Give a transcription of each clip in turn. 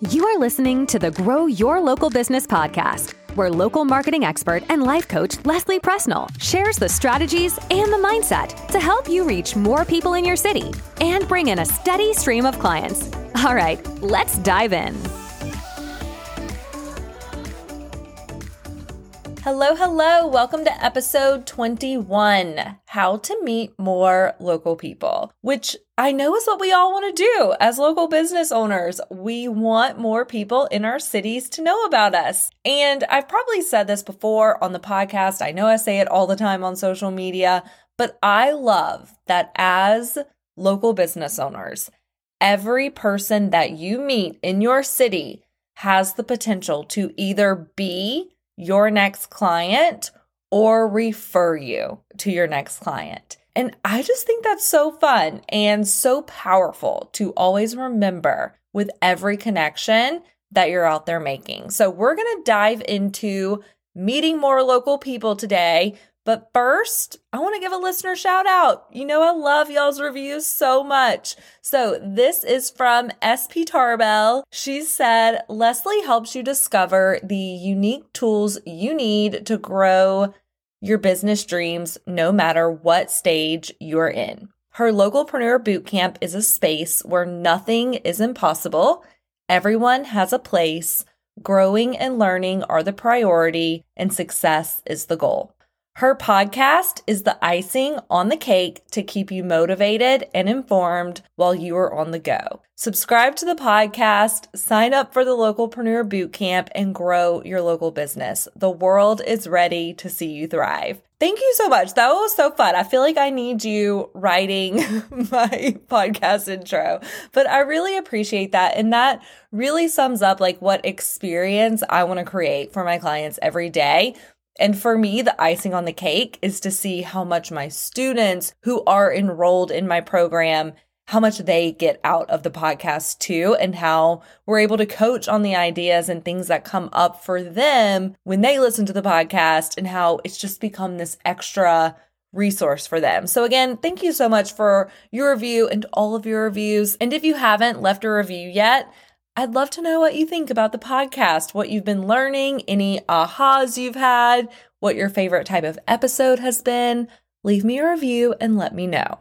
You are listening to the Grow Your Local Business podcast, where local marketing expert and life coach Leslie Presnall shares the strategies and the mindset to help you reach more people in your city and bring in a steady stream of clients. All right, let's dive in. Hello, hello. Welcome to episode 21 How to Meet More Local People, which I know is what we all want to do as local business owners. We want more people in our cities to know about us. And I've probably said this before on the podcast. I know I say it all the time on social media, but I love that as local business owners, every person that you meet in your city has the potential to either be your next client or refer you to your next client. And I just think that's so fun and so powerful to always remember with every connection that you're out there making. So, we're going to dive into meeting more local people today, but first, I want to give a listener shout out. You know, I love y'all's reviews so much. So, this is from SP Tarbell. She said, Leslie helps you discover the unique tools you need to grow your business dreams no matter what stage you're in. Her Localpreneur Bootcamp is a space where nothing is impossible. Everyone has a place. Growing and learning are the priority, and success is the goal. Her podcast is the icing on the cake to keep you motivated and informed while you are on the go. Subscribe to the podcast, sign up for the Localpreneur Bootcamp, and grow your local business. The world is ready to see you thrive. Thank you so much. That was so fun. I feel like I need you writing my podcast intro, but I really appreciate that. And that really sums up like what experience I want to create for my clients every day and for me, the icing on the cake is to see how much my students who are enrolled in my program, how much they get out of the podcast too, and how we're able to coach on the ideas and things that come up for them when they listen to the podcast, and how it's just become this extra resource for them. So again, thank you so much for your review and all of your reviews. And if you haven't left a review yet, I'd love to know what you think about the podcast, what you've been learning, any ahas you've had, what your favorite type of episode has been. Leave me a review and let me know.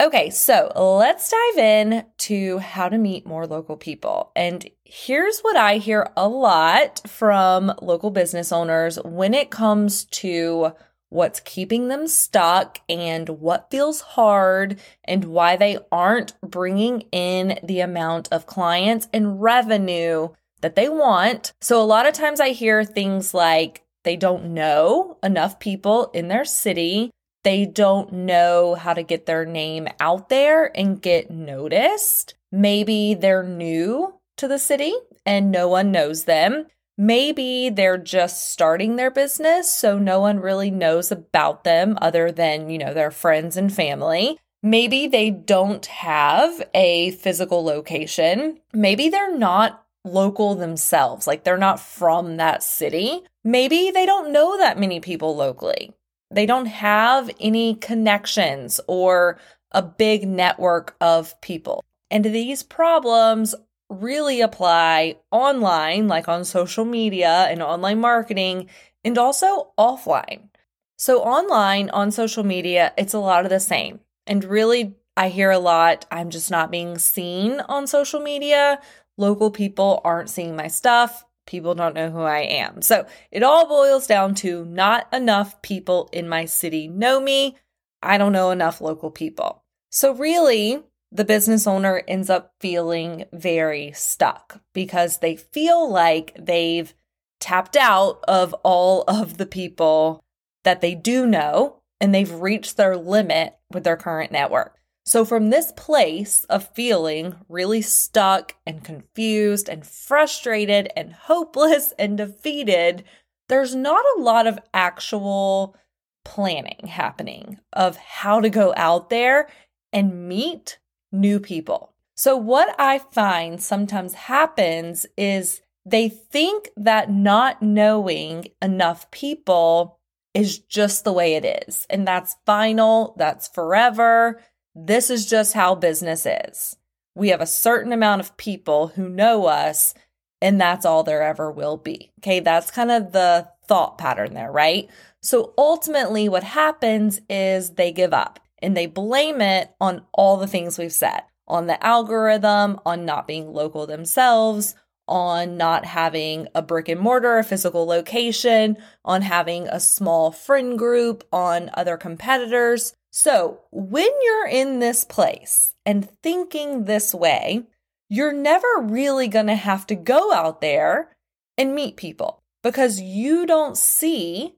Okay, so let's dive in to how to meet more local people. And here's what I hear a lot from local business owners when it comes to what's keeping them stuck and what feels hard and why they aren't bringing in the amount of clients and revenue that they want. So, a lot of times I hear things like they don't know enough people in their city. They don't know how to get their name out there and get noticed. Maybe they're new to the city and no one knows them. Maybe they're just starting their business, so no one really knows about them other than, you know, their friends and family. Maybe they don't have a physical location. Maybe they're not local themselves, like they're not from that city. Maybe they don't know that many people locally. They don't have any connections or a big network of people. And these problems really apply online, like on social media and online marketing, and also offline. So, online on social media, it's a lot of the same. And really, I hear a lot, I'm just not being seen on social media. Local people aren't seeing my stuff. People don't know who I am. So, it all boils down to not enough people in my city know me. I don't know enough local people. So, really, the business owner ends up feeling very stuck because they feel like they've tapped out of all of the people that they do know and they've reached their limit with their current network. So, from this place of feeling really stuck and confused and frustrated and hopeless and defeated, there's not a lot of actual planning happening of how to go out there and meet new people. So, what I find sometimes happens is they think that not knowing enough people is just the way it is. And that's final, that's forever. This is just how business is. We have a certain amount of people who know us, and that's all there ever will be. Okay, that's kind of the thought pattern there, right? So ultimately, what happens is they give up and they blame it on all the things we've said on the algorithm, on not being local themselves, on not having a brick and mortar, a physical location, on having a small friend group, on other competitors. So when you're in this place and thinking this way, you're never really going to have to go out there and meet people because you don't see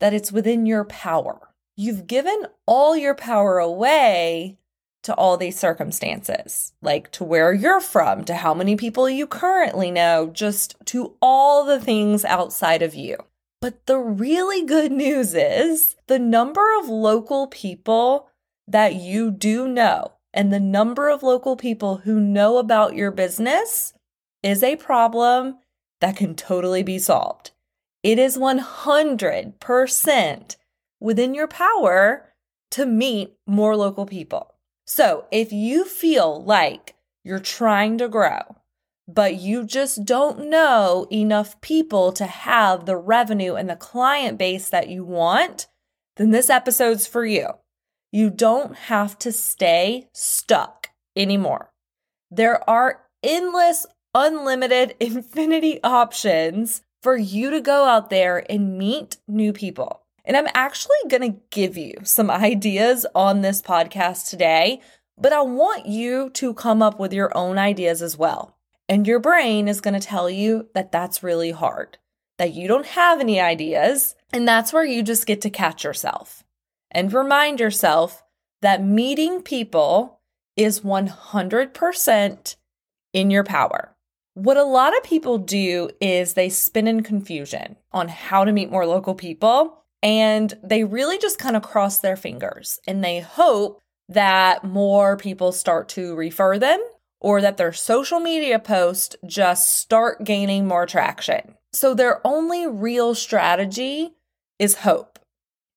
that it's within your power. You've given all your power away to all these circumstances, like to where you're from, to how many people you currently know, just to all the things outside of you. But the really good news is the number of local people that you do know and the number of local people who know about your business is a problem that can totally be solved. It is 100% within your power to meet more local people. So if you feel like you're trying to grow, but you just don't know enough people to have the revenue and the client base that you want, then this episode's for you. You don't have to stay stuck anymore. There are endless, unlimited, infinity options for you to go out there and meet new people. And I'm actually going to give you some ideas on this podcast today, but I want you to come up with your own ideas as well. And your brain is going to tell you that that's really hard, that you don't have any ideas. And that's where you just get to catch yourself and remind yourself that meeting people is 100% in your power. What a lot of people do is they spin in confusion on how to meet more local people and they really just kind of cross their fingers and they hope that more people start to refer them or that their social media posts just start gaining more traction. So their only real strategy is hope.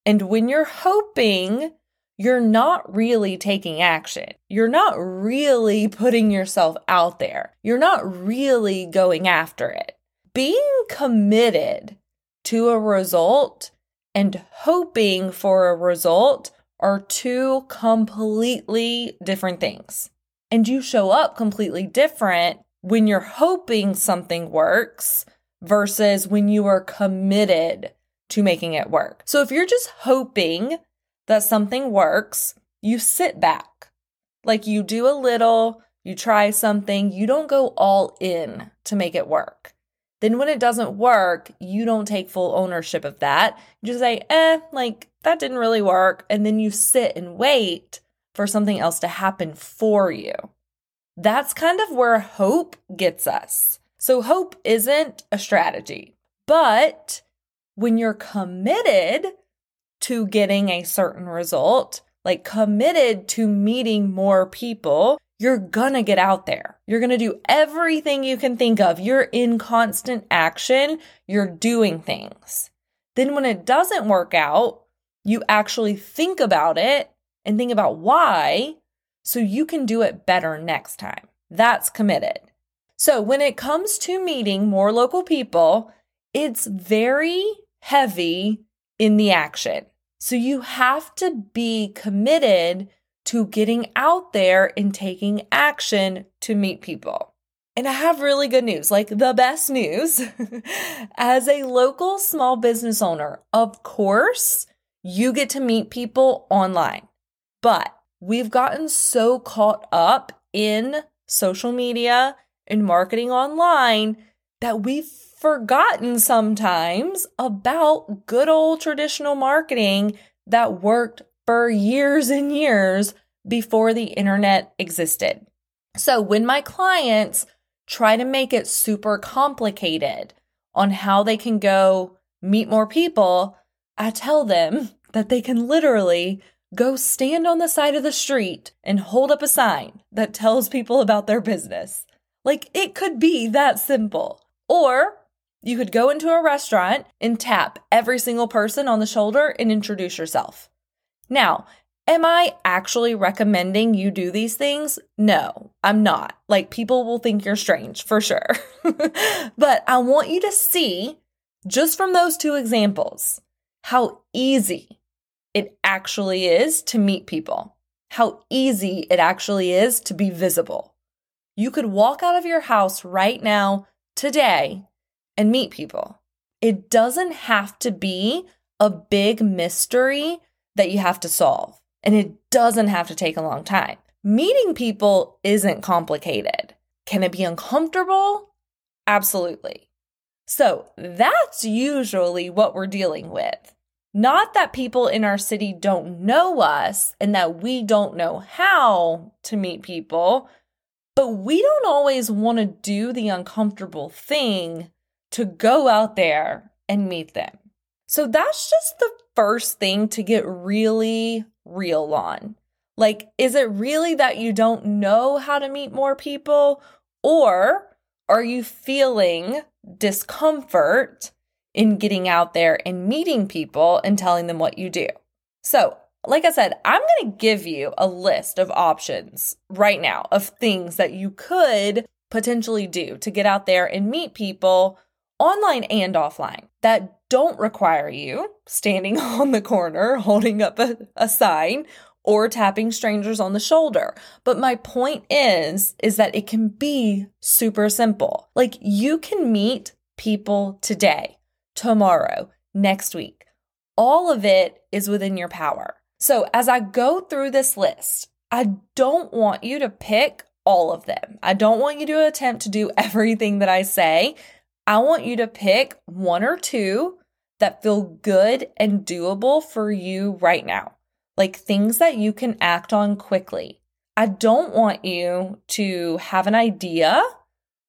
And when you're hoping, you're not really taking action. You're not really putting yourself out there. You're not really going after it. Being committed to a result and hoping for a result are two completely different things. And you show up completely different when you're hoping something works versus when you are committed to making it work. So if you're just hoping that something works, you sit back. Like you do a little, you try something, you don't go all in to make it work. Then when it doesn't work, you don't take full ownership of that. You just say, eh, like that didn't really work. And then you sit and wait for something else to happen for you. That's kind of where hope gets us. So, hope isn't a strategy, but when you're committed to getting a certain result, like committed to meeting more people, you're gonna get out there. You're gonna do everything you can think of. You're in constant action. You're doing things. Then when it doesn't work out, you actually think about it and think about why so you can do it better next time. That's committed. So when it comes to meeting more local people, it's very heavy in the action. So you have to be committed to getting out there and taking action to meet people. And I have really good news, like the best news. As a local small business owner, of course, you get to meet people online. But we've gotten so caught up in social media and marketing online that we've forgotten sometimes about good old traditional marketing that worked for years and years before the internet existed. So when my clients try to make it super complicated on how they can go meet more people, I tell them that they can literally go stand on the side of the street and hold up a sign that tells people about their business. Like it could be that simple. Or you could go into a restaurant and tap every single person on the shoulder and introduce yourself. Now, Am I actually recommending you do these things? No, I'm not. Like, people will think you're strange for sure. but I want you to see, just from those two examples, how easy it actually is to meet people, how easy it actually is to be visible. You could walk out of your house right now, today, and meet people. It doesn't have to be a big mystery that you have to solve. And it doesn't have to take a long time. Meeting people isn't complicated. Can it be uncomfortable? Absolutely. So that's usually what we're dealing with. Not that people in our city don't know us and that we don't know how to meet people, but we don't always want to do the uncomfortable thing to go out there and meet them. So that's just the first thing to get really real on. Like, is it really that you don't know how to meet more people? Or are you feeling discomfort in getting out there and meeting people and telling them what you do? So, like I said, I'm going to give you a list of options right now of things that you could potentially do to get out there and meet people online and offline that don't require you standing on the corner holding up a, a sign or tapping strangers on the shoulder. But my point is is that it can be super simple. Like you can meet people today, tomorrow, next week. All of it is within your power. So as I go through this list, I don't want you to pick all of them. I don't want you to attempt to do everything that I say. I want you to pick one or two that feel good and doable for you right now, like things that you can act on quickly. I don't want you to have an idea,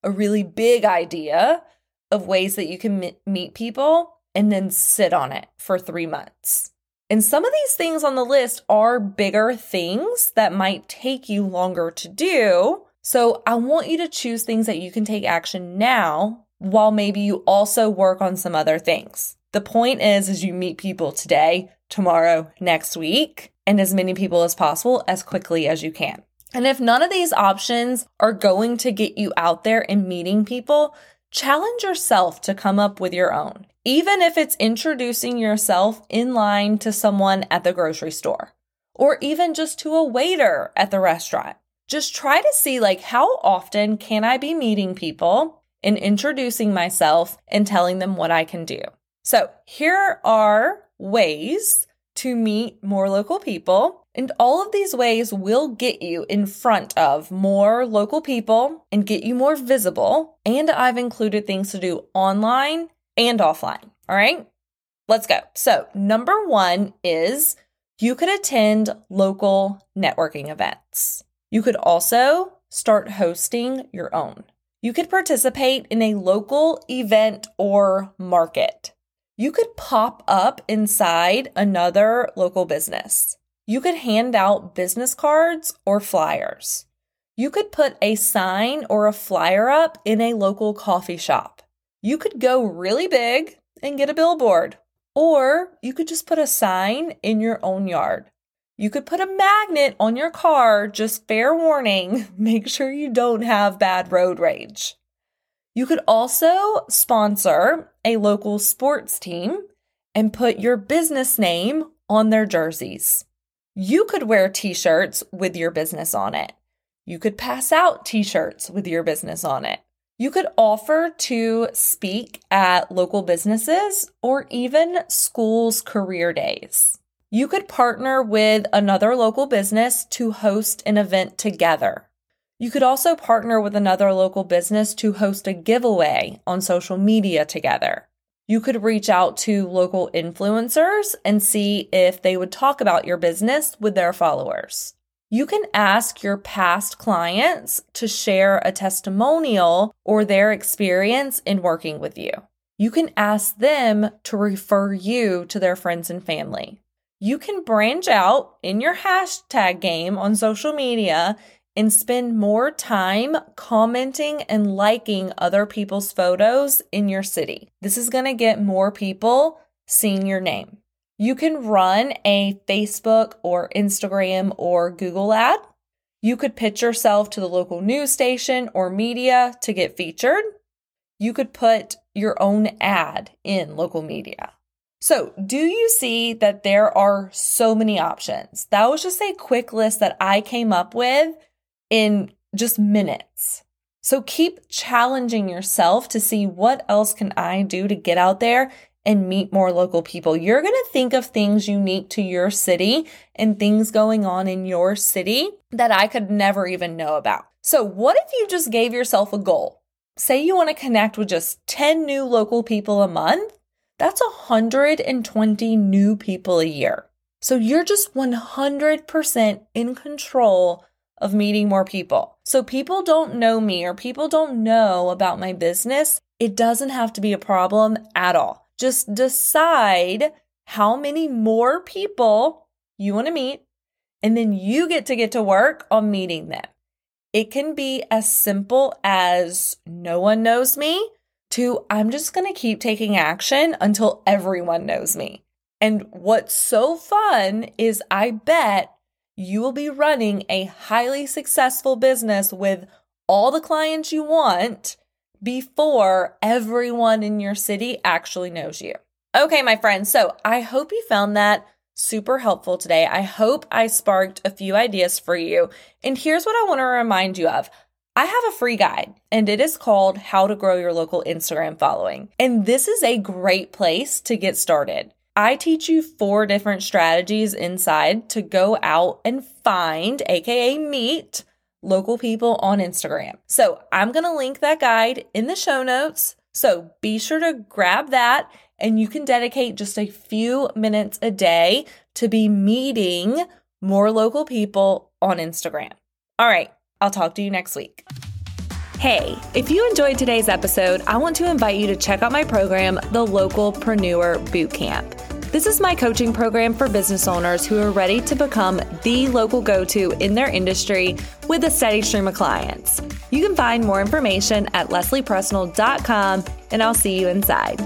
a really big idea of ways that you can meet people and then sit on it for three months. And some of these things on the list are bigger things that might take you longer to do. So I want you to choose things that you can take action now while maybe you also work on some other things. The point is, is you meet people today, tomorrow, next week, and as many people as possible as quickly as you can. And if none of these options are going to get you out there and meeting people, challenge yourself to come up with your own. Even if it's introducing yourself in line to someone at the grocery store or even just to a waiter at the restaurant. Just try to see like how often can I be meeting people and introducing myself and telling them what I can do. So, here are ways to meet more local people. And all of these ways will get you in front of more local people and get you more visible. And I've included things to do online and offline. All right, let's go. So, number one is you could attend local networking events. You could also start hosting your own. You could participate in a local event or market you could pop up inside another local business. You could hand out business cards or flyers. You could put a sign or a flyer up in a local coffee shop. You could go really big and get a billboard. Or you could just put a sign in your own yard. You could put a magnet on your car, just fair warning, make sure you don't have bad road rage. You could also sponsor a local sports team and put your business name on their jerseys. You could wear t shirts with your business on it. You could pass out t shirts with your business on it. You could offer to speak at local businesses or even schools' career days. You could partner with another local business to host an event together. You could also partner with another local business to host a giveaway on social media together. You could reach out to local influencers and see if they would talk about your business with their followers. You can ask your past clients to share a testimonial or their experience in working with you. You can ask them to refer you to their friends and family. You can branch out in your hashtag game on social media and spend more time commenting and liking other people's photos in your city. This is going to get more people seeing your name. You can run a Facebook or Instagram or Google ad. You could pitch yourself to the local news station or media to get featured. You could put your own ad in local media. So, do you see that there are so many options? That was just a quick list that I came up with in just minutes. So, keep challenging yourself to see what else can I do to get out there and meet more local people. You're going to think of things unique to your city and things going on in your city that I could never even know about. So, what if you just gave yourself a goal? Say you want to connect with just 10 new local people a month that's 120 new people a year. So you're just 100% in control of meeting more people. So people don't know me or people don't know about my business. It doesn't have to be a problem at all. Just decide how many more people you want to meet, and then you get to get to work on meeting them. It can be as simple as no one knows me to I'm just going to keep taking action until everyone knows me. And what's so fun is I bet you will be running a highly successful business with all the clients you want before everyone in your city actually knows you. Okay, my friends. So I hope you found that super helpful today. I hope I sparked a few ideas for you. And here's what I want to remind you of. I have a free guide and it is called How to Grow Your Local Instagram Following. And this is a great place to get started. I teach you four different strategies inside to go out and find, aka meet, local people on Instagram. So I'm going to link that guide in the show notes. So be sure to grab that and you can dedicate just a few minutes a day to be meeting more local people on Instagram. All right. I'll talk to you next week. Hey, if you enjoyed today's episode, I want to invite you to check out my program, the Localpreneur Bootcamp. This is my coaching program for business owners who are ready to become the local go to in their industry with a steady stream of clients. You can find more information at lesliepresnall.com, and I'll see you inside.